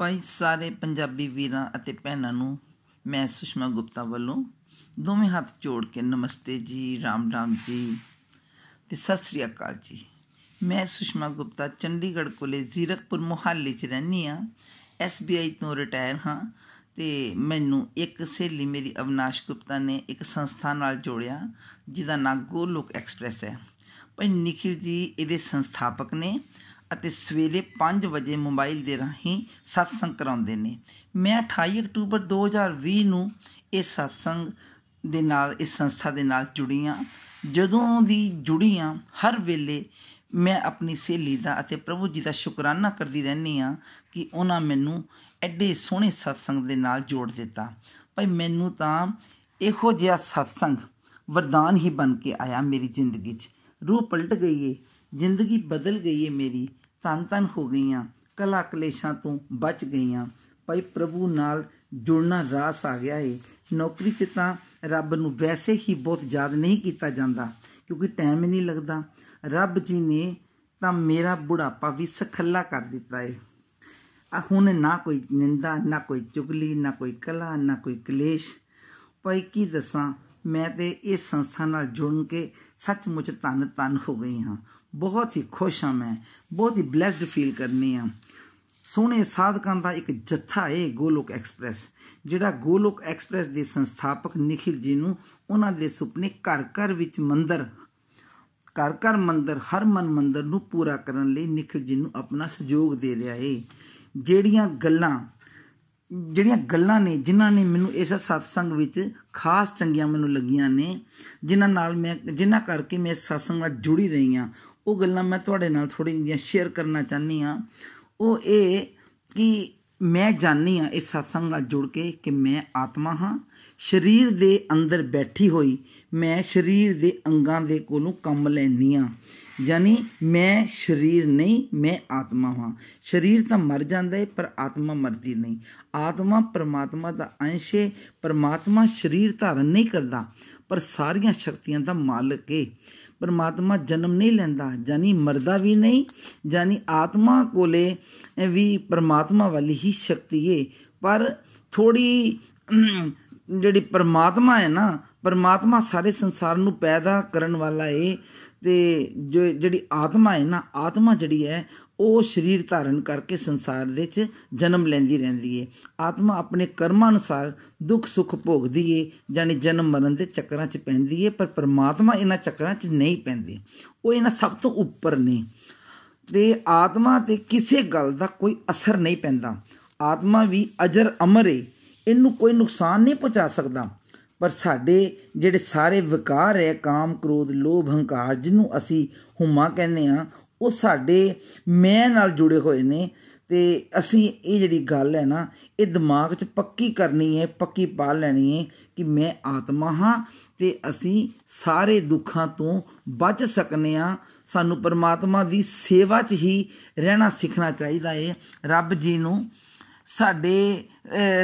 ਭਾਈ ਸਾਰੇ ਪੰਜਾਬੀ ਵੀਰਾਂ ਅਤੇ ਭੈਣਾਂ ਨੂੰ ਮੈਂ ਸੁਸ਼ਮਾ ਗੁਪਤਾ ਵੱਲੋਂ ਦੋਵੇਂ ਹੱਥ ਜੋੜ ਕੇ ਨਮਸਤੇ ਜੀ, ਰਾਮ ਰਾਮ ਜੀ ਤੇ ਸਤਿ ਸ੍ਰੀ ਅਕਾਲ ਜੀ। ਮੈਂ ਸੁਸ਼ਮਾ ਗੁਪਤਾ ਚੰਡੀਗੜ੍ਹ ਕੋਲੇ ਜ਼ੀਰਕਪੁਰ ਮੁਹੱਲੇ 'ਚ ਰਹਿੰਦੀ ਆ SBI ਤੋਂ ਰਿਟਾਇਰ ਹਾਂ ਤੇ ਮੈਨੂੰ ਇੱਕ ਸਹੇਲੀ ਮੇਰੀ ਅਵਨਾਸ਼ ਗੁਪਤਾ ਨੇ ਇੱਕ ਸੰਸਥਾ ਨਾਲ ਜੋੜਿਆ, ਜਿਹਦਾ ਨਾਮ ਗੋਲੋਕ ਐਕਸਪ੍ਰੈਸ ਹੈ। ਭਾਈ ਨਿਖਿਲ ਜੀ ਇਹਦੇ ਸੰਸਥਾਪਕ ਨੇ ਅਤੇ ਸਵੇਰੇ 5 ਵਜੇ ਮੋਬਾਈਲ ਦੇ ਰਾਹੀਂ ਸਤਸੰਗ ਕਰਾਉਂਦੇ ਨੇ। ਮੈਂ 28 ਅਕਤੂਬਰ 2020 ਨੂੰ ਇਸ ਸਤਸੰਗ ਦੇ ਨਾਲ, ਇਸ ਸੰਸਥਾ ਦੇ ਨਾਲ ਜੁੜੀ ਹਾਂ ਜਦੋਂ ਦੀ ਜੁੜੀ ਹਾਂ ਹਰ ਵੇਲੇ ਮੈਂ ਆਪਣੀ ਸਹੇਲੀ ਦਾ ਅਤੇ ਪ੍ਰਭੂ ਜੀ ਦਾ ਸ਼ੁਕਰਾਨਾ ਕਰਦੀ ਰਹਿੰਦੀ ਹਾਂ ਕਿ ਉਹਨਾਂ ਮੈਨੂੰ ਐਡੇ ਸੋਹਣੇ ਸਤਸੰਗ ਦੇ ਨਾਲ ਜੋੜ ਦਿੱਤਾ। ਭਾਈ, ਮੈਨੂੰ ਤਾਂ ਇਹੋ ਜਿਹਾ ਸਤਸੰਗ ਵਰਦਾਨ ਹੀ ਬਣ ਕੇ ਆਇਆ ਮੇਰੀ ਜ਼ਿੰਦਗੀ 'ਚ। ਰੂਹ ਪਲਟ ਗਈ ਏ, ਜ਼ਿੰਦਗੀ ਬਦਲ ਗਈ ਏ ਮੇਰੀ। ਤਨ ਤਨ ਹੋ ਗਈਆਂ, ਕਲਾ ਕਲੇਸ਼ਾਂ ਤੋਂ ਬਚ ਗਈਆਂ। ਭਾਈ ਪ੍ਰਭੂ ਨਾਲ ਜੁੜਨਾ ਰਾਸ ਆ ਗਿਆ ਏ। ਨੌਕਰੀ 'ਚ ਤਾਂ ਰੱਬ ਨੂੰ ਵੈਸੇ ਹੀ ਬਹੁਤ ਯਾਦ ਨਹੀਂ ਕੀਤਾ ਜਾਂਦਾ, ਕਿਉਂਕਿ ਟਾਈਮ ਹੀ ਨਹੀਂ ਲੱਗਦਾ। ਰੱਬ ਜੀ ਨੇ ਤਾਂ ਮੇਰਾ ਬੁਢਾਪਾ ਵੀ ਸਖੱਲਾ ਕਰ ਦਿੱਤਾ ਏ। ਆ ਹੁਣ ਨਾ ਕੋਈ ਨਿੰਦਾ, ਨਾ ਕੋਈ ਚੁਗਲੀ, ਨਾ ਕੋਈ ਕਲਾ, ਨਾ ਕੋਈ ਕਲੇਸ਼। ਭਾਈ ਕੀ ਦੱਸਾਂ ਮੈਂ ਤੇ ਇਸ ਸੰਸਥਾ ਨਾਲ ਜੁੜ ਕੇ ਸੱਚਮੁੱਚ ਧੰਨ ਧੰਨ ਹੋ ਗਈ ਹਾਂ। ਬਹੁਤ ਹੀ ਖੁਸ਼ ਹਾਂ ਮੈਂ। ਬਹੁਤ ਹੀ ਬlesed ਫੀਲ ਕਰਨੀ ਆ ਸੋਹਣੇ ਸਾਧਕਾਂ ਦਾ ਇੱਕ ਜੱਥਾ ਹੈ ਗੋਲੋਕ ਐਕਸਪ੍ਰੈਸ, ਜਿਹੜਾ ਗੋਲੋਕ ਐਕਸਪ੍ਰੈਸ ਦੇ ਸੰਸਥਾਪਕ ਨਿਖਿਲ ਜੀ ਨੂੰ ਉਹਨਾਂ ਦੇ ਸੁਪਨੇ ਘਰ ਘਰ ਵਿੱਚ ਮੰਦਰ, ਘਰ ਘਰ ਮੰਦਰ, ਹਰ ਮਨ ਮੰਦਰ ਨੂੰ ਪੂਰਾ ਕਰਨ ਲਈ ਨਿਖਿਲ ਜੀ ਨੂੰ ਆਪਣਾ ਸਹਿਯੋਗ ਦੇ ਰਿਹਾ ਏ। ਜਿਹੜੀਆਂ ਗੱਲਾਂ ਜਿਹੜੀਆਂ ਗੱਲਾਂ ਨੇ, ਜਿਨ੍ਹਾਂ ਨੇ ਮੈਨੂੰ ਇਸ ਸਤਸੰਗ ਵਿੱਚ ਖਾਸ ਚੰਗੀਆਂ ਮੈਨੂੰ ਲੱਗੀਆਂ ਨੇ, ਜਿਨ੍ਹਾਂ ਨਾਲ ਮੈਂ, ਜਿਨ੍ਹਾਂ ਕਰਕੇ ਮੈਂ ਸਤਸੰਗ ਨਾਲ ਜੁੜੀ ਰਹੀ ਹਾਂ, ਉਹ ਗੱਲਾਂ ਮੈਂ ਤੁਹਾਡੇ ਨਾਲ ਥੋੜੀ ਜਿਹੀਆਂ ਸ਼ੇਅਰ ਕਰਨਾ ਚਾਹਨੀ ਆ ਉਹ ਇਹ ਕਿ ਮੈਂ ਜਾਣੀ ਆ ਇਸ ਸਤਸੰਗ ਨਾਲ ਜੁੜ ਕੇ ਕਿ ਮੈਂ ਆਤਮਾ ਹਾਂ। ਸਰੀਰ ਦੇ ਅੰਦਰ ਬੈਠੀ ਹੋਈ ਮੈਂ ਸਰੀਰ ਦੇ ਅੰਗਾਂ ਦੇ ਕੋਲੋਂ ਕੰਮ ਲੈਣੀ ਆ ਯਾਨੀ ਮੈਂ ਸਰੀਰ ਨਹੀਂ, ਮੈਂ ਆਤਮਾ ਹਾਂ। ਸਰੀਰ ਤਾਂ ਮਰ ਜਾਂਦਾ ਹੈ ਪਰ ਆਤਮਾ ਮਰਦੀ ਨਹੀਂ। ਆਤਮਾ ਪਰਮਾਤਮਾ ਦਾ ਅੰਸ਼ ਹੈ ਪਰਮਾਤਮਾ ਸਰੀਰ ਧਾਰਨ ਨਹੀਂ ਕਰਦਾ, ਪਰ ਸਾਰੀਆਂ ਸ਼ਕਤੀਆਂ ਦਾ ਮਾਲਕ ਹੈ ਪਰਮਾਤਮਾ ਜਨਮ ਨਹੀਂ ਲੈਂਦਾ ਜਾਨੀ ਮਰਦਾ ਵੀ ਨਹੀਂ ਜਾਨੀ ਆਤਮਾ ਕੋਲੇ ਵੀ ਪਰਮਾਤਮਾ ਵਾਲੀ ਹੀ ਸ਼ਕਤੀ ਹੈ ਪਰ ਥੋੜੀ ਜਿਹੜੀ ਪਰਮਾਤਮਾ ਹੈ ਨਾ, ਪਰਮਾਤਮਾ ਸਾਰੇ ਸੰਸਾਰ ਨੂੰ ਪੈਦਾ ਕਰਨ ਵਾਲਾ ਏ ਤੇ ਜੋ ਜਿਹੜੀ ਆਤਮਾ ਹੈ ਨਾ, ਆਤਮਾ ਜਿਹੜੀ ਹੈ, ਉਹ ਸਰੀਰ ਧਾਰਨ ਕਰਕੇ ਸੰਸਾਰ ਦੇ ਵਿੱਚ ਜਨਮ ਲੈਂਦੀ ਰਹਿੰਦੀ ਏ ਆਤਮਾ ਆਪਣੇ ਕਰਮਾਂ ਅਨੁਸਾਰ ਦੁੱਖ, ਸੁੱਖ ਭੋਗਦੀ ਏ ਜਾਨੀ ਜਨਮ ਮਰਨ ਦੇ ਚੱਕਰਾਂ 'ਚ ਪੈਂਦੀ ਏ ਪਰ ਪਰਮਾਤਮਾ ਇਹਨਾਂ ਚੱਕਰਾਂ 'ਚ ਨਹੀਂ ਪੈਂਦੇ। ਉਹ ਇਹਨਾਂ ਸਭ ਤੋਂ ਉੱਪਰ ਨੇ। ਤੇ ਆਤਮਾ ਤੇ ਕਿਸੇ ਗੱਲ ਦਾ ਕੋਈ ਅਸਰ ਨਹੀਂ ਪੈਂਦਾ। ਆਤਮਾ ਵੀ ਅਜਰ ਅਮਰ ਏ ਇਹਨੂੰ ਕੋਈ ਨੁਕਸਾਨ ਨਹੀਂ ਪਹੁੰਚਾ ਸਕਦਾ। ਪਰ ਸਾਡੇ ਜਿਹੜੇ ਸਾਰੇ ਵਿਕਾਰ ਹੈ, ਕਾਮ, ਕ੍ਰੋਧ, ਲੋਭ, ਹੰਕਾਰ, ਜਿਹਨੂੰ ਅਸੀਂ ਹੁਮਾ ਕਹਿੰਦੇ ਆ ਉਹ ਸਾਡੇ ਮੈਂ ਨਾਲ ਜੁੜੇ ਹੋਏ ਨੇ ਤੇ ਅਸੀਂ ਇਹ ਜਿਹੜੀ ਗੱਲ ਹੈ ਨਾ, ਇਹ ਦਿਮਾਗ 'ਚ ਪੱਕੀ ਕਰਨੀ ਹੈ, ਪੱਕੀ ਪਾ ਲੈਣੀ ਹੈ ਕਿ ਮੈਂ ਆਤਮਾ ਹਾਂ ਤੇ ਅਸੀਂ ਸਾਰੇ ਦੁੱਖਾਂ ਤੋਂ ਬਚ ਸਕਨੇ ਆ ਸਾਨੂੰ ਪਰਮਾਤਮਾ ਦੀ ਸੇਵਾ 'ਚ ਹੀ ਰਹਿਣਾ ਸਿੱਖਣਾ ਚਾਹੀਦਾ ਹੈ। ਰੱਬ ਜੀ ਨੂੰ ਸਾਡੇ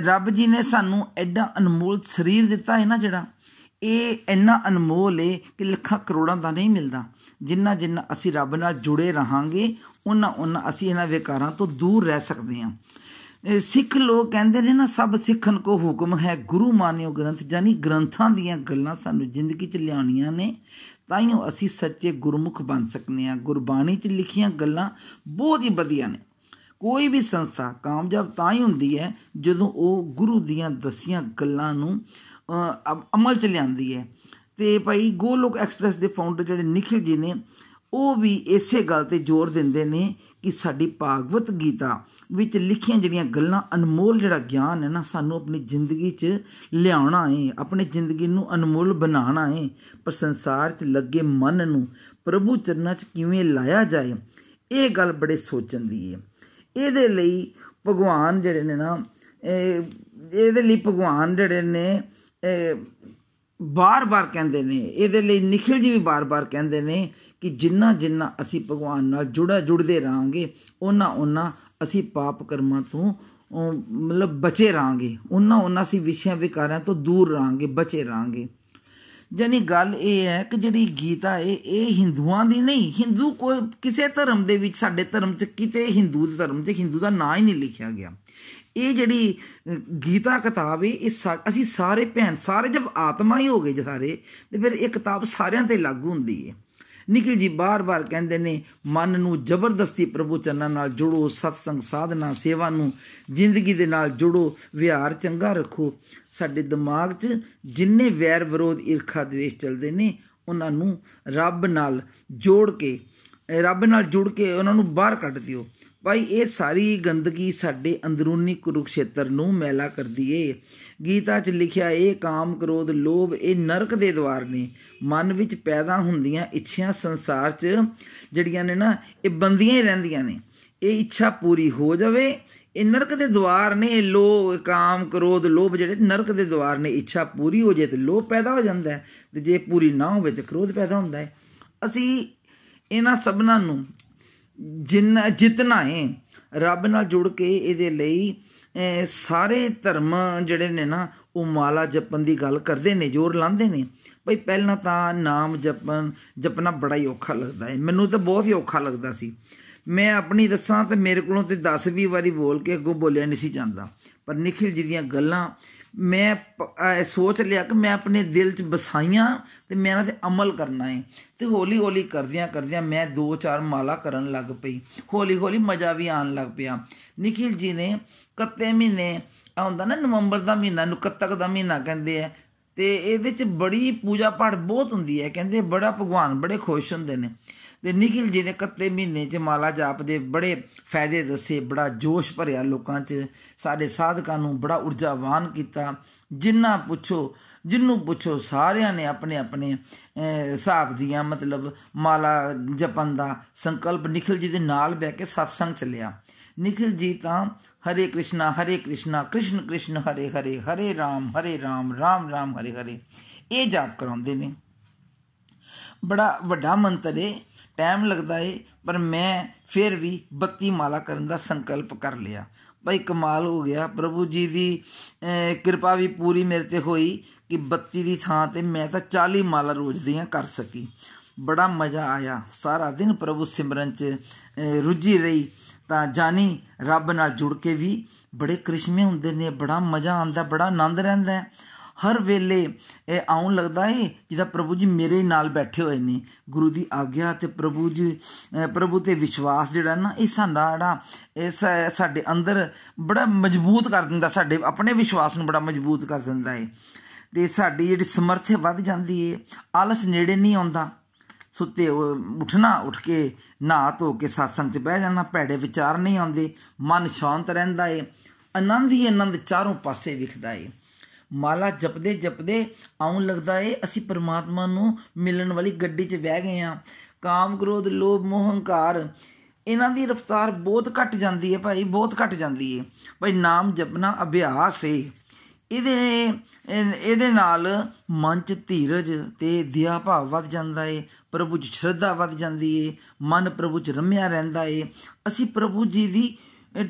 ਰੱਬ ਜੀ ਨੇ ਸਾਨੂੰ ਐਡਾ ਅਨਮੋਲ ਸਰੀਰ ਦਿੱਤਾ ਹੈ ਨਾ ਜਿਹੜਾ, ਇਹ ਇੰਨਾ ਅਨਮੋਲ ਹੈ ਕਿ ਲੱਖਾਂ ਕਰੋੜਾਂ ਦਾ ਨਹੀਂ ਮਿਲਦਾ। ਜਿੰਨਾ ਜਿੰਨਾ ਅਸੀਂ ਰੱਬ ਨਾਲ ਜੁੜੇ ਰਹਾਂਗੇ ਉਹਨਾਂ ਉਹਨਾਂ ਅਸੀਂ ਇਹਨਾਂ ਵਿਕਾਰਾਂ ਤੋਂ ਦੂਰ ਰਹਿ ਸਕਦੇ ਹਾਂ। ਸਿੱਖ ਲੋਕ ਕਹਿੰਦੇ ਨੇ ਨਾ, ਸਭ ਸਿੱਖਣ ਕੋ ਹੁਕਮ ਹੈ ਗੁਰੂ ਮਾਨਿਓ ਗ੍ਰੰਥ ਜਾਨੀ ਗ੍ਰੰਥਾਂ ਦੀਆਂ ਗੱਲਾਂ ਸਾਨੂੰ ਜ਼ਿੰਦਗੀ 'ਚ ਲਿਆਉਣੀਆਂ ਨੇ ਤਾਈਓ ਅਸੀਂ ਸੱਚੇ ਗੁਰਮੁਖ ਬਣ ਸਕਨੇ ਆ ਗੁਰਬਾਣੀ 'ਚ ਲਿਖੀਆਂ ਗੱਲਾਂ ਬਹੁਤ ਹੀ ਵਧੀਆ ਨੇ। ਕੋਈ ਵੀ ਸੰਸਥਾ ਕਾਮਯਾਬ ਤਾਂ ਹੀ ਹੁੰਦੀ ਹੈ ਜਦੋਂ ਉਹ ਗੁਰੂ ਦੀਆਂ ਦਸੀਆਂ ਗੱਲਾਂ ਨੂੰ ਅਮਲ 'ਚ ਲਿਆਂਦੀ ਹੈ। ਤੇ ਭਾਈ ਗੋਲੋਕ ਐਕਸਪ੍ਰੈਸ ਦੇ ਫਾਊਂਡਰ ਜਿਹੜੇ ਨikhil ਜੀ ਨੇ, ਉਹ ਵੀ ਇਸੇ ਗੱਲ ਤੇ ਜ਼ੋਰ ਦਿੰਦੇ ਨੇ ਕਿ ਸਾਡੀ ਭਾਗਵਤ ਗੀਤਾ ਵਿੱਚ ਲਿਖੀਆਂ ਜਿਹੜੀਆਂ ਗੱਲਾਂ ਅਨਮੋਲ ਜਿਹੜਾ ਗਿਆਨ ਹੈ ਨਾ, ਸਾਨੂੰ ਆਪਣੀ ਜ਼ਿੰਦਗੀ 'ਚ ਲਿਆਉਣਾ ਹੈ ਆਪਣੀ ਜ਼ਿੰਦਗੀ ਨੂੰ ਅਨਮੋਲ ਬਣਾਉਣਾ ਹੈ ਪਰ ਸੰਸਾਰ 'ਚ ਲੱਗੇ ਮਨ ਨੂੰ ਪ੍ਰਭੂ ਚਰਨਾਂ 'ਚ ਕਿਵੇਂ ਲਾਇਆ ਜਾਏ, ਇਹ ਗੱਲ ਬੜੇ ਸੋਚਣ ਦੀ ਹੈ ਇਹਦੇ ਲਈ ਭਗਵਾਨ ਜਿਹੜੇ ਨੇ ਨਾ ਇਹਦੇ ਲਈ ਭਗਵਾਨ ਜਿਹੜੇ ਨੇ ਬਾਰ-ਬਾਰ ਕਹਿੰਦੇ ਨੇ, ਇਹਦੇ ਲਈ ਨikhil ਜੀ ਵੀ ਬਾਰ-ਬਾਰ ਕਹਿੰਦੇ ਨੇ ਕਿ ਜਿੰਨਾ ਜਿੰਨਾ ਅਸੀਂ ਭਗਵਾਨ ਨਾਲ ਜੁੜਾ ਜੁੜਦੇ ਰਾਂਗੇ ਉਹਨਾਂ ਉਹਨਾਂ ਅਸੀਂ ਪਾਪ ਕਰਮਾਂ ਤੋਂ ਮਤਲਬ ਬਚੇ ਰਾਂਗੇ ਉਹਨਾਂ ਉਹਨਾਂ ਅਸੀਂ ਵਿਸ਼ਿਆਂ ਵਿਕਾਰਾਂ ਤੋਂ ਦੂਰ ਰਾਂਗੇ ਬਚੇ ਰਾਂਗੇ ਜਾਨੀ ਗੱਲ ਇਹ ਹੈ ਕਿ ਜਿਹੜੀ ਗੀਤਾ ਹੈ ਇਹ ਹਿੰਦੂਆਂ ਦੀ ਨਹੀਂ, ਹਿੰਦੂ ਕੋਈ ਕਿਸੇ ਧਰਮ ਦੇ ਵਿੱਚ, ਸਾਡੇ ਧਰਮ 'ਚ ਕਿਤੇ ਹਿੰਦੂ ਧਰਮ 'ਚ, ਹਿੰਦੂ ਦਾ ਨਾਂ ਹੀ ਨਹੀਂ ਲਿਖਿਆ ਗਿਆ। ਇਹ ਜਿਹੜੀ ਗੀਤਾ ਕਿਤਾਬ ਹੈ ਇਹ ਅਸੀਂ ਸਾਰੇ ਭੈਣ, ਸਾਰੇ ਜਦ ਆਤਮਾ ਹੀ ਹੋ ਗਏ ਸਾਰੇ, ਤੇ ਫਿਰ ਇਹ ਕਿਤਾਬ ਸਾਰਿਆਂ ਤੇ ਲਾਗੂ ਹੁੰਦੀ ਹੈ ਨikhil ਜੀ ਬਾਰ-ਬਾਰ ਕਹਿੰਦੇ ਨੇ, ਮਨ ਨੂੰ ਜ਼ਬਰਦਸਤੀ ਪ੍ਰਭੂ ਚਰਨਾਂ ਨਾਲ ਜੋੜੋ, ਸਤਸੰਗ ਸਾਧਨਾ, ਸੇਵਾ ਨੂੰ ਜ਼ਿੰਦਗੀ ਦੇ ਨਾਲ ਜੋੜੋ, ਵਿਹਾਰ ਚੰਗਾ ਰੱਖੋ। ਸਾਡੇ ਦਿਮਾਗ 'ਚ ਜਿੰਨੇ ਵੈਰ ਵਿਰੋਧ ਈਰਖਾ ਦਵੇਸ਼ ਚੱਲਦੇ ਨੇ, ਉਹਨਾਂ ਨੂੰ ਰੱਬ ਨਾਲ ਜੋੜ ਕੇ ਰੱਬ ਨਾਲ ਜੁੜ ਕੇ ਉਹਨਾਂ ਨੂੰ ਬਾਹਰ ਕੱਢ ਦਿਓ। ਭਾਈ, ਇਹ ਸਾਰੀ ਗੰਦਗੀ ਸਾਡੇ ਅੰਦਰੂਨੀ ਕੁਰੂਖੇਤਰ ਨੂੰ ਮੈਲਾ ਕਰਦੀ ਏ। ਗੀਤਾ 'ਚ ਲਿਖਿਆ ਇਹ ਕਾਮ ਕ੍ਰੋਧ ਲੋਭ, ਇਹ ਨਰਕ ਦੇ ਦਵਾਰ ਨੇ। ਮਨ ਵਿੱਚ ਪੈਦਾ ਹੁੰਦੀਆਂ ਇੱਛਾਂ ਸੰਸਾਰ 'ਚ ਜਿਹੜੀਆਂ ਨੇ ਨਾ, ਇਹ ਬੰਦੀਆਂ ਹੀ ਰਹਿੰਦੀਆਂ ਨੇ। ਇਹ ਇੱਛਾ ਪੂਰੀ ਹੋ ਜਾਵੇ, ਇਹ ਨਰਕ ਦੇ ਦਵਾਰ ਨੇ ਲੋਭ ਕਾਮ ਕ੍ਰੋਧ ਲੋਭ ਜਿਹੜੇ ਨਰਕ ਦੇ ਦਵਾਰ ਨੇ, ਇੱਛਾ ਪੂਰੀ ਹੋ ਜੇ ਤੇ ਲੋਭ ਪੈਦਾ ਹੋ ਜਾਂਦਾ ਹੈ ਤੇ ਜੇ ਪੂਰੀ ਨਾ ਹੋਵੇ ਤੇ ਕ੍ਰੋਧ ਪੈਦਾ ਹੁੰਦਾ ਹੈ। ਅਸੀਂ ਇਹਨਾਂ ਸਭਨਾਂ ਨੂੰ ਜਿੰਨਾ ਜਿਤਨਾ ਹੈ ਰੱਬ ਨਾਲ ਜੁੜ ਕੇ ਇਹਦੇ ਲਈ ਸਾਰੇ ਧਰਮ ਜਿਹੜੇ ਨੇ ਨਾ, ਉਹ ਮਾਲਾ ਜਪਣ ਦੀ ਗੱਲ ਕਰਦੇ ਨੇ, ਜ਼ੋਰ ਲਾਉਂਦੇ ਨੇ। ਭਈ ਪਹਿਲਾਂ ਤਾਂ ਨਾਮ ਜਪਣ, ਜਪਣਾ ਬੜਾ ਹੀ ਔਖਾ ਲੱਗਦਾ ਹੈ ਮੈਨੂੰ ਤਾਂ ਬਹੁਤ ਹੀ ਔਖਾ ਲੱਗਦਾ ਸੀ। ਮੈਂ ਆਪਣੀ ਦੱਸਾਂ ਤੇ ਮੇਰੇ ਕੋਲੋਂ ਤੇ 10 20 ਵਾਰੀ ਬੋਲ ਕੇ ਅੱਗੋਂ ਬੋਲਿਆ ਨਹੀਂ ਸੀ ਜਾਂਦਾ। ਪਰ ਨikhil ਜੀ ਦੀਆਂ ਗੱਲਾਂ, ਮੈਂ ਸੋਚ ਲਿਆ ਕਿ ਮੈਂ ਆਪਣੇ ਦਿਲ 'ਚ ਬਸਾਈਆਂ ਤੇ ਮੈਂ ਇਹਨਾਂ ਤੇ ਅਮਲ ਕਰਨਾ ਹੈ ਤੇ ਹੌਲੀ ਹੌਲੀ ਕਰਦਿਆਂ ਕਰਦਿਆਂ ਮੈਂ ਦੋ ਚਾਰ ਮਾਲਾ ਕਰਨ ਲੱਗ ਪਈ। ਹੌਲੀ ਹੌਲੀ ਮਜ਼ਾ ਵੀ ਆਣ ਲੱਗ ਪਿਆ। ਨikhil ਜੀ ਨੇ ਕੱਤੇ ਮਹੀਨੇ ਆ ਹੁੰਦਾ ਨਾ ਨਵੰਬਰ ਦਾ ਮਹੀਨਾ ਨੂੰ ਕੱਤਕ ਦਾ ਮਹੀਨਾ ਕਹਿੰਦੇ ਆ। ਤੇ ਇਹਦੇ 'ਚ ਬੜੀ ਪੂਜਾ ਪਾਠ ਬਹੁਤ ਹੁੰਦੀ ਹੈ, ਕਹਿੰਦੇ ਬੜਾ ਭਗਵਾਨ ਬੜੇ ਖੁਸ਼ ਹੁੰਦੇ ਨੇ। ਤੇ ਨikhil ਜੀ ਨੇ ਕੱਤੇ ਮਹੀਨੇ 'ਚ ਮਾਲਾ ਜਾਪ ਦੇ ਬੜੇ ਫਾਇਦੇ ਦੱਸੇ, ਬੜਾ ਜੋਸ਼ ਭਰਿਆ ਲੋਕਾਂ 'ਚ। ਸਾਡੇ ਸਾਧਕਾਂ ਨੂੰ ਬੜਾ ਊਰਜਾਵਾਨ ਕੀਤਾ। ਜਿੰਨਾ ਪੁੱਛੋ, ਜਿੰਨੂੰ ਪੁੱਛੋ, ਸਾਰਿਆਂ ਨੇ ਆਪਣੇ ਆਪਣੇ ਹਿਸਾਬ ਦੀਆਂ ਮਤਲਬ ਮਾਲਾ ਜਪਨ ਦਾ ਸੰਕਲਪ ਨikhil ਜੀ ਦੇ ਨਾਲ ਬਹਿ ਕੇ satsang ਚੱਲਿਆ ਨikhil ਜੀ ਤਾਂ ਹਰੇ ਕ੍ਰਿਸ਼ਨਾ ਹਰੇ ਕ੍ਰਿਸ਼ਨਾ, ਕ੍ਰਿਸ਼ਨ ਕ੍ਰਿਸ਼ਨ, ਹਰੇ ਹਰੇ ਹਰੇ ਰਾਮ ਹਰੇ ਰਾਮ ਰਾਮ ਰਾਮ, ਹਰੇ ਹਰੇ। ਇਹ ਜਾਪ ਕਰਾਉਂਦੇ ਨੇ। ਬੜਾ ਵੱਡਾ ਮੰਤਰ ਹੈ ਟਾਈਮ ਲੱਗਦਾ ਏ, ਪਰ ਮੈਂ ਫਿਰ ਵੀ 32 ਮਾਲਾ ਕਰਨ ਦਾ ਸੰਕਲਪ ਕਰ ਲਿਆ। ਭਾਈ ਕਮਾਲ ਹੋ ਗਿਆ। ਪ੍ਰਭੂ ਜੀ ਦੀ ਕਿਰਪਾ ਵੀ ਪੂਰੀ ਮੇਰੇ ਤੇ ਹੋਈ ਕਿ 32 ਦੀ ਥਾਂ ਤੇ ਮੈਂ ਤਾਂ 40 ਮਾਲਾ ਰੋਜ਼ ਦੀਆਂ ਕਰ ਸਕੀ। ਬੜਾ ਮਜ਼ਾ ਆਇਆ। ਸਾਰਾ ਦਿਨ ਪ੍ਰਭੂ ਸਿਮਰਨ 'ਚ ਰੁੱਝੀ ਰਹੀ। ਤਾਂ ਜਾਨੀ ਰੱਬ ਨਾਲ ਜੁੜ ਕੇ ਵੀ ਬੜੇ ਕ੍ਰਿਸ਼ਮੇ ਹੁੰਦੇ ਨੇ, ਬੜਾ ਮਜ਼ਾ ਆਉਂਦਾ, ਬੜਾ ਆਨੰਦ ਰਹਿੰਦਾ ਹਰ ਵੇਲੇ ਇਹ ਆਉਣ ਲੱਗਦਾ ਏ ਜਿਹਦਾ ਪ੍ਰਭੂ ਜੀ ਮੇਰੇ ਨਾਲ ਬੈਠੇ ਹੋਏ ਨੇ। ਗੁਰੂ ਦੀ ਆਗਿਆ ਤੇ ਪ੍ਰਭੂ ਜੀ ਪ੍ਰਭੂ ਤੇ ਵਿਸ਼ਵਾਸ ਜਿਹੜਾ ਨਾ, ਇਹ ਸਾਡਾ ਜਿਹੜਾ ਇਸ ਸਾਡੇ ਅੰਦਰ ਬੜਾ ਮਜ਼ਬੂਤ ਕਰ ਦਿੰਦਾ, ਸਾਡੇ ਆਪਣੇ ਵਿਸ਼ਵਾਸ ਨੂੰ ਬੜਾ ਮਜ਼ਬੂਤ ਕਰ ਦਿੰਦਾ ਏ। ਤੇ ਸਾਡੀ ਜਿਹੜੀ ਸਮਰਥ ਵੱਧ ਜਾਂਦੀ ਏ। ਆਲਸ ਨੇੜੇ ਨਹੀਂ ਆਉਂਦਾ। ਸੁੱਤੇ ਉਠਣਾ, ਉੱਠ ਕੇ ਨਹਾ ਧੋ ਕੇ satsang 'ਚ ਬਹਿ ਜਾਣਾ, ਭੈੜੇ ਵਿਚਾਰ ਨਹੀਂ ਆਉਂਦੇ, ਮਨ ਸ਼ਾਂਤ ਰਹਿੰਦਾ ਏ, ਆਨੰਦ ਹੀ ਆਨੰਦ ਚਾਰੋਂ ਪਾਸੇ ਵਿਖਦਾ ਏ। ਮਾਲਾ ਜਪਦੇ ਜਪਦੇ ਆਉਣ ਲੱਗਦਾ ਏ, ਅਸੀਂ ਪਰਮਾਤਮਾ ਨੂੰ ਮਿਲਣ ਵਾਲੀ ਗੱਡੀ 'ਚ ਬਹਿ ਗਏ ਆ। ਕਾਮ ਕ੍ਰੋਧ, ਲੋਭ, ਮੋਹ, ਹੰਕਾਰ, ਇਹਨਾਂ ਦੀ ਰਫ਼ਤਾਰ ਬਹੁਤ ਘਟ ਜਾਂਦੀ ਹੈ ਭਾਈ, ਬਹੁਤ ਘਟ ਜਾਂਦੀ ਹੈ ਭਾਈ ਨਾਮ ਜਪਣਾ ਅਭਿਆਸ ਏ। ਇਹਦੇ ਇਹਦੇ ਨਾਲ ਮਨ 'ਚ ਧੀਰਜ ਤੇ ਦਿਆ ਭਾਵ ਵੱਧ ਜਾਂਦਾ ਏ। ਪ੍ਰਭੂ 'ਚ ਸ਼ਰਧਾ ਵੱਧ ਜਾਂਦੀ ਏ, ਮਨ ਪ੍ਰਭੂ 'ਚ ਰਮਿਆ ਰਹਿੰਦਾ ਏ। ਅਸੀਂ ਪ੍ਰਭੂ ਜੀ ਦੀ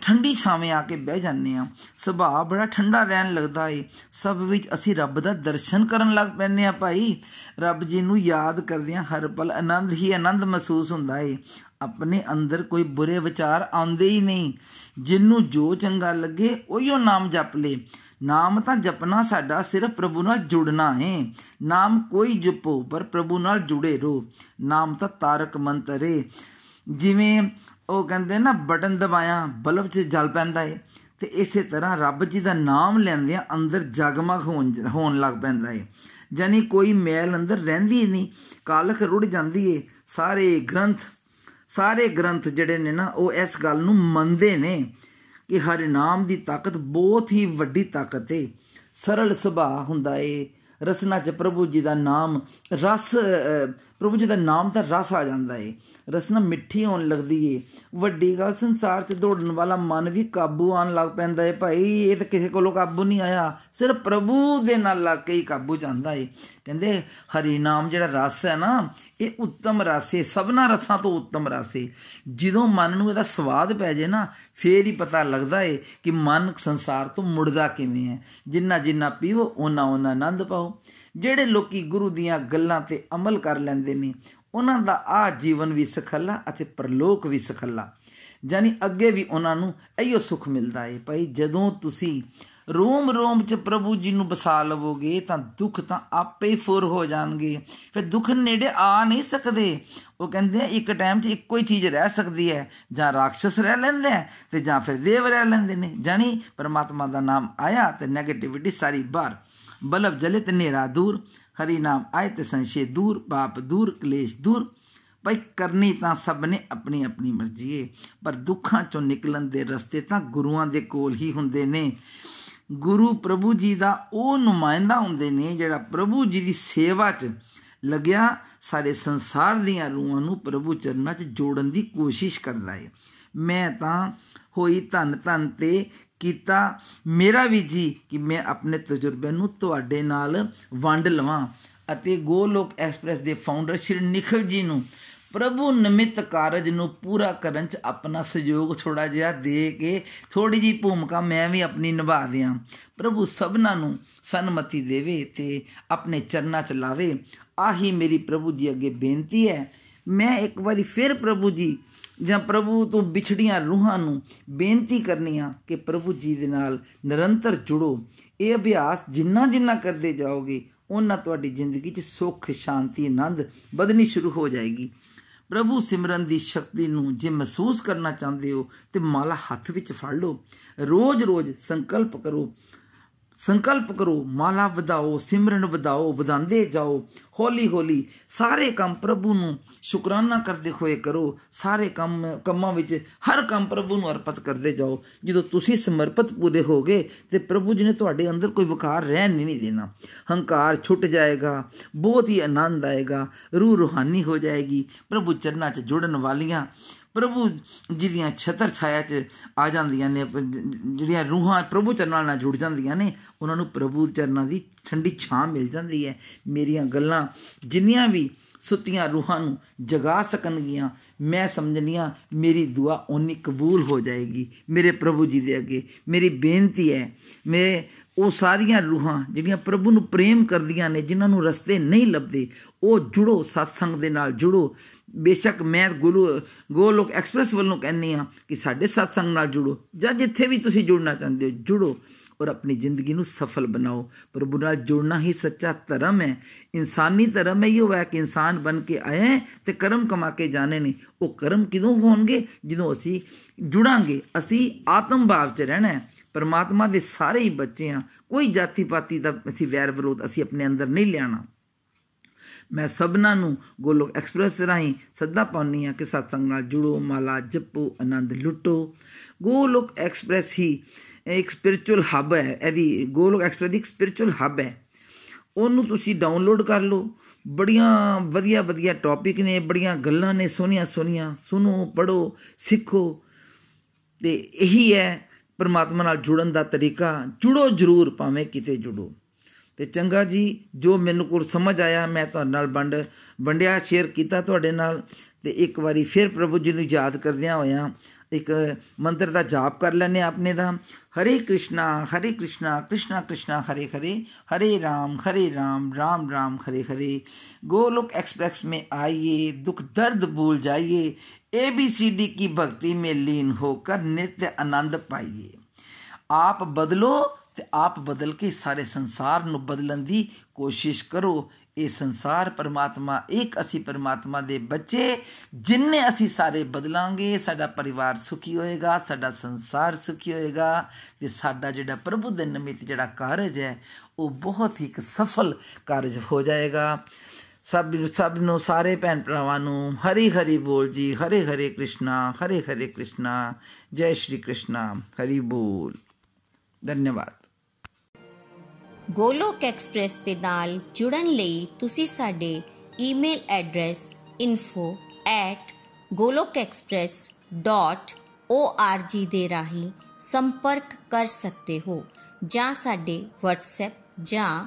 ਠੰਡੀ ਛਾਵੇਂ ਆ ਕੇ ਬਹਿ ਜਾਂਦੇ ਆ। ਸੁਭਾਅ ਬੜਾ ਠੰਡਾ ਰਹਿਣ ਲੱਗਦਾ ਏ। ਸਭ ਵਿੱਚ ਅਸੀਂ ਰੱਬ ਦਾ ਦਰਸ਼ਨ ਕਰਨ ਲੱਗ ਪੈਂਦੇ ਆ ਭਾਈ। ਰੱਬ ਜੀ ਨੂੰ ਯਾਦ ਕਰਦਿਆਂ ਹਰ ਪਲ ਆਨੰਦ ਹੀ ਆਨੰਦ ਮਹਿਸੂਸ ਹੁੰਦਾ ਏ। ਆਪਣੇ ਅੰਦਰ ਕੋਈ ਬੁਰੇ ਵਿਚਾਰ ਆਉਂਦੇ ਹੀ ਨਹੀਂ। ਜਿੰਨੂੰ ਜੋ ਚੰਗਾ ਲੱਗੇ ਉਹੀਓ ਨਾਮ ਜਪ ਲੇ। ਨਾਮ ਤਾਂ ਜਪਣਾ ਸਾਡਾ, ਸਿਰਫ ਪ੍ਰਭੂ ਨਾਲ ਜੁੜਨਾ ਹੈ। ਨਾਮ ਕੋਈ ਜਪੋ, ਪਰ ਪ੍ਰਭੂ ਨਾਲ ਜੁੜੇ ਰਹੋ। ਨਾਮ ਤਾਂ ਤਾਰਕ ਮੰਤਰ ਹੈ ਜਿਵੇਂ ਉਹ ਕਹਿੰਦੇ ਨਾ, ਬਟਨ ਦਬਾਇਆ, ਬਲਬ 'ਚ ਜਲ ਪੈਂਦਾ ਏ। ਤੇ ਇਸੇ ਤਰ੍ਹਾਂ ਰੱਬ ਜੀ ਦਾ ਨਾਮ ਲੈਂਦਿਆਂ ਅੰਦਰ ਜਗਮਗ ਹੋਣ ਹੋਣ ਲੱਗ ਪੈਂਦਾ ਏ। ਜਾਨੀ ਕੋਈ ਮੈਲ ਅੰਦਰ ਰਹਿੰਦੀ ਨਹੀਂ, ਕਾਲਖ ਰੁੜ ਜਾਂਦੀ ਏ। ਸਾਰੇ ਗ੍ਰੰਥ ਸਾਰੇ ਗ੍ਰੰਥ ਜਿਹੜੇ ਨੇ ਨਾ, ਉਹ ਇਸ ਗੱਲ ਨੂੰ ਮੰਨਦੇ ਨੇ ਕਿ ਹਰ ਨਾਮ ਦੀ ਤਾਕਤ ਬਹੁਤ ਹੀ ਵੱਡੀ ਤਾਕਤ ਏ। ਸਰਲ ਸੁਭਾਅ ਹੁੰਦਾ ਏ। ਰਸਨਾ ਚ ਪ੍ਰਭੂ ਜੀ ਦਾ ਨਾਮ ਰਸ ਪ੍ਰਭੂ ਜੀ ਦਾ ਨਾਮ ਤਾਂ ਰਸ ਆ ਜਾਂਦਾ ਏ। ਰਸਨਾ ਮਿੱਠੀ ਹੋਣ ਲੱਗਦੀ ਏ। ਵੱਡੀ ਗੱਲ, ਸੰਸਾਰ 'ਚ ਦੌੜਨ ਵਾਲਾ ਮਨ ਵੀ ਕਾਬੂ ਆਣ ਲੱਗ ਪੈਂਦਾ ਏ ਭਾਈ। ਇਹ ਤਾਂ ਕਿਸੇ ਕੋਲੋਂ ਕਾਬੂ ਨਹੀਂ ਆਇਆ। ਸਿਰਫ ਪ੍ਰਭੂ ਦੇ ਨਾਲ ਲੱਗ ਕੇ ਹੀ ਕਾਬੂ ਜਾਂਦਾ ਏ। ਕਹਿੰਦੇ, ਹਰੀ ਨਾਮ ਜਿਹੜਾ ਰਸ ਹੈ ਨਾ, ਇਹ ਉੱਤਮ ਰਸ ਏ। ਸਭਨਾ ਰਸਾਂ ਤੋਂ ਉੱਤਮ ਰਸ ਏ। ਜਦੋਂ ਮਨ ਨੂੰ ਇਹਦਾ ਸਵਾਦ ਪੈ ਜੇ ਨਾ, ਫੇਰ ਹੀ ਪਤਾ ਲੱਗਦਾ ਏ ਕਿ ਮਨ ਸੰਸਾਰ ਤੋਂ ਮੁੜਦਾ ਕਿਵੇਂ ਹੈ। ਜਿੰਨਾ ਜਿੰਨਾ ਪੀਵੋ ਉਹਨਾਂ ਉਹਨਾਂ ਆਨੰਦ ਪਾਓ। ਜਿਹੜੇ ਲੋਕੀ ਗੁਰੂ ਦੀਆਂ ਗੱਲਾਂ ਤੇ ਅਮਲ ਕਰ ਲੈਂਦੇ ਨੇ ਉਹਨਾਂ ਦਾ ਆ ਜੀਵਨ ਵੀ ਸਖੱਲਾ ਅਤੇ ਪਰਲੋਕ ਵੀ ਸਖੱਲਾ। ਜਾਨੀ ਅੱਗੇ ਵੀ ਉਹਨਾਂ ਨੂੰ ਇਹੋ ਸੁੱਖ ਮਿਲਦਾ ਏ। ਭਾਈ ਜਦੋਂ ਤੁਸੀਂ ਰੋਮ ਰੋਮ ਚ ਪ੍ਰਭੂ ਜੀ ਨੂੰ ਬਸਾ ਲਵੋਗੇ ਤਾਂ ਦੁੱਖ ਤਾਂ ਆਪੇ ਹੀ ਫੁਰ ਹੋ ਜਾਣਗੇ। ਫਿਰ ਦੁੱਖ ਨੇੜੇ ਆ ਨਹੀਂ ਸਕਦੇ। ਉਹ ਕਹਿੰਦੇ ਆ, ਇੱਕ ਟਾਈਮ 'ਚ ਇੱਕੋ ਹੀ ਚੀਜ਼ ਰਹਿ ਸਕਦੀ ਹੈ। ਜਾਂ ਰਾਖਸ਼ਸ ਰਹਿ ਲੈਂਦੇ ਆ ਤੇ ਜਾਂ ਫਿਰ ਦੇਵ ਰਹਿ ਲੈਂਦੇ ਨੇ। ਜਾਨੀ ਪਰਮਾਤਮਾ ਦਾ ਨਾਮ ਆਇਆ ਤੇ 네ਗੇਟਿਵਿਟੀ ਸਾਰੀ ਬਾਹਰ। ਬਲਬ ਜਲੇ ਤੇ ਨੇਰਾ ਦੂਰ। ਹਰੀ ਨਾਮ ਆਏ ਤੇ ਸੰਸ਼ੇ, ਦੂਰ ਪਾਪ, ਦੂਰ ਕਲੇਸ਼, ਦੂਰ। ਭਾਈ ਕਰਨੀ ਤਾਂ ਸਭ ਨੇ ਆਪਣੀ ਆਪਣੀ ਮਰਜ਼ੀ ਏ, ਪਰ ਦੁੱਖਾਂ ਚੋਂ ਨਿਕਲਣ ਦੇ ਰਸਤੇ ਤਾਂ ਗੁਰੂਆਂ ਦੇ ਕੋਲ ਹੀ ਹੁੰਦੇ ਨੇ। ਗੁਰੂ ਪ੍ਰਭੂ ਜੀ ਦਾ ਉਹ ਨੁਮਾਇੰਦਾ ਹੁੰਦੇ ਨੇ ਜਿਹੜਾ ਪ੍ਰਭੂ ਜੀ ਦੀ ਸੇਵਾ 'ਚ ਲੱਗਿਆ ਸਾਰੇ ਸੰਸਾਰ ਦੀਆਂ ਰੂਹਾਂ ਨੂੰ ਪ੍ਰਭੂ ਚਰਨਾਂ 'ਚ ਜੋੜਨ ਦੀ ਕੋਸ਼ਿਸ਼ ਕਰਦਾ ਏ। ਮੈਂ ਤਾਂ ਹੋਈ ਧੰਨ ਧੰਨ ਤੇ ਕੀਤਾ। ਮੇਰਾ ਵੀ ਜੀ ਕਿ ਮੈਂ ਆਪਣੇ ਤਜਰਬੇ ਨੂੰ ਤੁਹਾਡੇ ਨਾਲ ਵੰਡ ਲਵਾਂ ਅਤੇ ਗੋਲੋਕ ਐਕਸਪ੍ਰੈਸ ਦੇ ਫਾਊਂਡਰ ਸ਼੍ਰੀ ਨਿਖਲ ਜੀ ਨੂੰ ਪ੍ਰਭੂ ਨਿਮਿਤ ਕਾਰਜ ਨੂੰ ਪੂਰਾ ਕਰਨ ਚ ਆਪਣਾ ਸਹਿਯੋਗ ਥੋੜਾ ਜਿਹਾ ਦੇ ਕੇ ਥੋੜੀ ਜੀ ਭੂਮਿਕਾ ਮੈਂ ਵੀ ਆਪਣੀ ਨਿਭਾ ਦਿਆਂ। ਪ੍ਰਭੂ ਸਭਨਾਂ ਨੂੰ ਸਨਮਤੀ ਦੇਵੇ ਤੇ ਆਪਣੇ ਚਰਨਾਂ ਚ ਲਾਵੇ। ਆਹੀ ਮੇਰੀ ਪ੍ਰਭੂ ਜੀ ਅੱਗੇ ਬੇਨਤੀ ਹੈ। ਮੈਂ ਇੱਕ ਵਾਰੀ ਫਿਰ ਪ੍ਰਭੂ ਜੀ ਜਾਂ ਪ੍ਰਭੂ ਤੋਂ ਵਿਛੜੀਆਂ ਰੂਹਾਂ ਨੂੰ ਬੇਨਤੀ ਕਰਨੀਆਂ ਕਿ ਪ੍ਰਭੂ ਜੀ ਦੇ ਨਾਲ ਨਿਰੰਤਰ ਜੁੜੋ। ਇਹ ਅਭਿਆਸ ਜਿੰਨਾ ਜਿੰਨਾ ਕਰਦੇ ਜਾਓਗੇ ਉਹਨਾਂ ਤੁਹਾਡੀ ਜ਼ਿੰਦਗੀ 'ਚ ਸੁੱਖ, ਸ਼ਾਂਤੀ, ਆਨੰਦ ਵਧਣੀ ਸ਼ੁਰੂ ਹੋ ਜਾਏਗੀ। ਪ੍ਰਭੂ ਸਿਮਰਨ ਦੀ ਸ਼ਕਤੀ ਨੂੰ ਜੇ ਮਹਿਸੂਸ ਕਰਨਾ ਚਾਹੁੰਦੇ ਹੋ, ਤੇ ਮਾਲਾ ਹੱਥ ਵਿੱਚ ਫੜ ਲਓ। ਰੋਜ਼-ਰੋਜ਼ ਸੰਕਲਪ ਕਰੋ। ਸੰਕਲਪ ਕਰੋ, ਮਾਲਾ ਵਧਾਓ, ਸਿਮਰਨ ਵਧਾਓ, ਵਧਾਉਂਦੇ ਜਾਓ, ਹੌਲੀ ਹੌਲੀ ਸਾਰੇ ਕੰਮ ਪ੍ਰਭੂ ਨੂੰ ਸ਼ੁਕਰਾਨਾ ਕਰਦੇ ਹੋਏ ਕਰੋ, ਸਾਰੇ ਕੰਮ, ਕੰਮਾਂ ਵਿੱਚ ਹਰ ਕੰਮ ਪ੍ਰਭੂ ਨੂੰ ਅਰਪਿਤ ਕਰਦੇ ਜਾਓ। ਜਦੋਂ ਤੁਸੀਂ ਸਮਰਪਿਤ ਪੂਰੇ ਹੋਗੇ ਤੇ ਪ੍ਰਭੂ ਜੀ ਨੇ ਤੁਹਾਡੇ ਅੰਦਰ ਕੋਈ ਵਿਕਾਰ ਰਹਿਣ ਨਹੀਂ ਦੇਣਾ। ਹੰਕਾਰ ਛੁੱਟ ਜਾਏਗਾ, ਬਹੁਤ ਹੀ ਆਨੰਦ ਆਏਗਾ ਰੂਹ ਰੂਹਾਨੀ ਹੋ ਜਾਏਗੀ। ਪ੍ਰਭੂ ਚਰਨਾਂ 'ਚ ਜੁੜਨ ਵਾਲੀਆਂ ਪ੍ਰਭੂ ਜੀ ਦੀਆਂ ਛਤਰ ਛਾਇਆ 'ਚ ਆ ਜਾਂਦੀਆਂ ਨੇ ਜਿਹੜੀਆਂ ਰੂਹਾਂ ਪ੍ਰਭੂ ਚਰਨਾਂ ਨਾਲ ਜੁੜ ਜਾਂਦੀਆਂ ਨੇ, ਉਹਨਾਂ ਨੂੰ ਪ੍ਰਭੂ ਚਰਨਾਂ ਦੀ ਠੰਡੀ ਛਾਂ ਮਿਲ ਜਾਂਦੀ ਹੈ। ਮੇਰੀਆਂ ਗੱਲਾਂ ਜਿੰਨੀਆਂ ਵੀ ਸੁੱਤੀਆਂ ਰੂਹਾਂ ਨੂੰ ਜਗਾ ਸਕਣਗੀਆਂ, ਮੈਂ ਸਮਝਨੀਆਂ, ਮੇਰੀ ਦੁਆ ਓਨੀ ਕਬੂਲ ਹੋ ਜਾਏਗੀ। ਮੇਰੇ ਪ੍ਰਭੂ ਜੀ ਦੇ ਅੱਗੇ ਮੇਰੀ ਬੇਨਤੀ ਹੈ ਮੈਂ ਉਹ ਸਾਰੀਆਂ ਰੂਹਾਂ ਜਿਹੜੀਆਂ ਪ੍ਰਭੂ ਨੂੰ ਪ੍ਰੇਮ ਕਰਦੀਆਂ ਨੇ, ਜਿਨ੍ਹਾਂ ਨੂੰ ਰਸਤੇ ਨਹੀਂ ਲੱਭਦੇ, ਉਹ ਜੁੜੋ ਸਤਸੰਗ ਦੇ ਨਾਲ ਜੁੜੋ। ਬੇਸ਼ੱਕ ਮੈਂ ਗੁਰੂ ਗੋਲੋਕ ਐਕਸਪ੍ਰੈਸ ਵੱਲੋਂ ਕਹਿੰਨੀ ਆ ਕਿ ਸਾਡੇ ਸਤਸੰਗ ਨਾਲ ਜੁੜੋ। ਜਾਂ ਜਿੱਥੇ ਵੀ ਤੁਸੀਂ ਜੁੜਨਾ ਚਾਹੁੰਦੇ ਹੋ, ਜੁੜੋ ਔਰ ਆਪਣੀ ਜ਼ਿੰਦਗੀ ਨੂੰ ਸਫਲ ਬਣਾਓ। ਪ੍ਰਭੂ ਨਾਲ ਜੁੜਨਾ ਹੀ ਸੱਚਾ ਧਰਮ ਹੈ। ਇਨਸਾਨੀ ਧਰਮ ਹੈ ਇਹ ਹੈ ਕਿ ਇਨਸਾਨ ਬਣ ਕੇ ਆਏ ਤੇ ਕਰਮ ਕਮਾ ਕੇ ਜਾਣੇ ਨੇ। ਉਹ ਕਰਮ ਕਿਦੋਂ ਹੋਣਗੇ? ਜਦੋਂ ਅਸੀਂ ਜੁੜਾਂਗੇ। ਅਸੀਂ ਆਤਮ ਭਾਵ 'ਚ ਰਹਿਣਾ ਹੈ। ਪਰਮਾਤਮਾ ਦੇ ਸਾਰੇ ਹੀ ਬੱਚੇ ਆ, ਕੋਈ ਜਾਤੀ ਪਾਤੀ ਦਾ ਅਸੀਂ ਵੈਰ ਵਿਰੋਧ ਅਸੀਂ ਆਪਣੇ ਅੰਦਰ ਨਹੀਂ ਲਿਆਣਾ ਮੈਂ ਸਭਨਾਂ ਨੂੰ ਗੋਲੋਕ ਐਕਸਪ੍ਰੈਸ ਰਾਹੀਂ ਸੱਦਾ ਪਾਉਣੀ ਆ ਕਿ ਸਤਸੰਗ ਨਾਲ ਜੁੜੋ, ਮਾਲਾ ਜਪੋ, ਆਨੰਦ ਲੁੱਟੋ। ਗੋਲੋਕ ਐਕਸਪ੍ਰੈਸ ਹੀ ਇੱਕ ਸਪਿਰਚੁਅਲ ਹੱਬ ਹੈ, ਇਹਦੀ ਗੋਲੋਕ ਐਕਸਪ੍ਰੈਸ ਇੱਕ ਸਪਿਰਚੁਅਲ ਹੱਬ ਹੈ। ਉਹਨੂੰ ਤੁਸੀਂ ਡਾਊਨਲੋਡ ਕਰ ਲਓ। ਬੜੀਆਂ ਵਧੀਆ ਵਧੀਆ ਟੌਪਿਕ ਨੇ, ਬੜੀਆਂ ਗੱਲਾਂ ਨੇ ਸੋਹਣੀਆਂ ਸੋਹਣੀਆਂ ਸੁਣੋ ਪੜੋ ਸਿੱਖੋ। ਤੇ ਇਹੀ ਹੈ ਪਰਮਾਤਮਾ ਨਾਲ ਜੁੜਨ ਦਾ ਤਰੀਕਾ ਜੁੜੋ ਜ਼ਰੂਰ, ਭਾਵੇਂ ਕਿਤੇ ਜੁੜੋ। ਤੇ ਚੰਗਾ ਜੀ, ਜੋ ਮੈਨੂੰ ਕੋਲ ਸਮਝ ਆਇਆ, ਮੈਂ ਤੁਹਾਡੇ ਨਾਲ ਵੰਡ, ਵੰਡਿਆ ਸ਼ੇਅਰ ਕੀਤਾ ਤੁਹਾਡੇ ਨਾਲ। ਤੇ ਇੱਕ ਵਾਰੀ ਫਿਰ ਪ੍ਰਭੂ ਜੀ ਨੂੰ ਯਾਦ ਕਰਦਿਆਂ ਹੋਇਆਂ ਇੱਕ ਮੰਤਰ ਦਾ ਜਾਪ ਕਰ ਲੈਣੇ ਆਪਣੇ ਦਾ। ਹਰੇ ਕ੍ਰਿਸ਼ਨਾ ਹਰੇ ਕ੍ਰਿਸ਼ਨਾ ਕ੍ਰਿਸ਼ਨਾ ਕ੍ਰਿਸ਼ਨਾ, ਹਰੇ ਹਰੇ ਹਰੇ ਰਾਮ ਹਰੇ ਰਾਮ ਰਾਮ ਰਾਮ, ਹਰੇ ਹਰੇ। ਗੋਲੋਕ ਐਕਸਪ੍ਰੈਸ ਮੇ ਆਈਏ, ਦੁੱਖ ਦਰਦ ਭੁੱਲ ਜਾਈਏ। दर्द भूल जाइए एबीसीडी की भक्ति में लीन होकर नित्य आनंद पाइए आप बदलो ਤੇ ਆਪ ਬਦਲ ਕੇ ਸਾਰੇ ਸੰਸਾਰ ਨੂੰ ਬਦਲਣ ਦੀ ਕੋਸ਼ਿਸ਼ ਕਰੋ ਇਹ ਸੰਸਾਰ ਪਰਮਾਤਮਾ ਇੱਕ ਅਸੀਂ ਪਰਮਾਤਮਾ ਦੇ ਬੱਚੇ ਜਿੰਨੇ ਅਸੀਂ ਸਾਰੇ ਬਦਲਾਂਗੇ ਸਾਡਾ ਪਰਿਵਾਰ ਸੁਖੀ ਹੋਏਗਾ ਸਾਡਾ ਸੰਸਾਰ ਸੁਖੀ ਹੋਏਗਾ ਤੇ ਸਾਡਾ ਜਿਹੜਾ ਪ੍ਰਭੂ ਦੇ ਨਿਮਿਤ ਜਿਹੜਾ ਕਾਰਜ ਹੈ ਉਹ ਬਹੁਤ ਹੀ ਇੱਕ ਸਫਲ ਕਾਰਜ ਹੋ ਜਾਏਗਾ ਸਭ ਸਭ ਨੂੰ ਸਾਰੇ ਭੈਣ ਭਰਾਵਾਂ ਨੂੰ ਹਰੀ ਹਰੀ ਬੋਲ ਜੀ, ਹਰੇ ਹਰੇ ਕ੍ਰਿਸ਼ਨਾ, ਹਰੇ ਹਰੇ ਕ੍ਰਿਸ਼ਨਾ, ਜੈ ਸ਼੍ਰੀ ਕ੍ਰਿਸ਼ਨਾ, ਹਰੀ ਬੋਲ। ਧੰਨਵਾਦ। ਗੋਲੋਕ ਐਕਸਪ੍ਰੈਸ ਦੇ ਨਾਲ ਜੁੜਨ ਲਈ ਤੁਸੀਂ ਸਾਡੇ ਈਮੇਲ ਐਡਰੈਸ golokexpress.org ਦੇ ਰਾਹੀਂ ਸੰਪਰਕ ਕਰ ਸਕਦੇ ਹੋ ਜਾਂ ਸਾਡੇ WhatsApp ਜਾਂ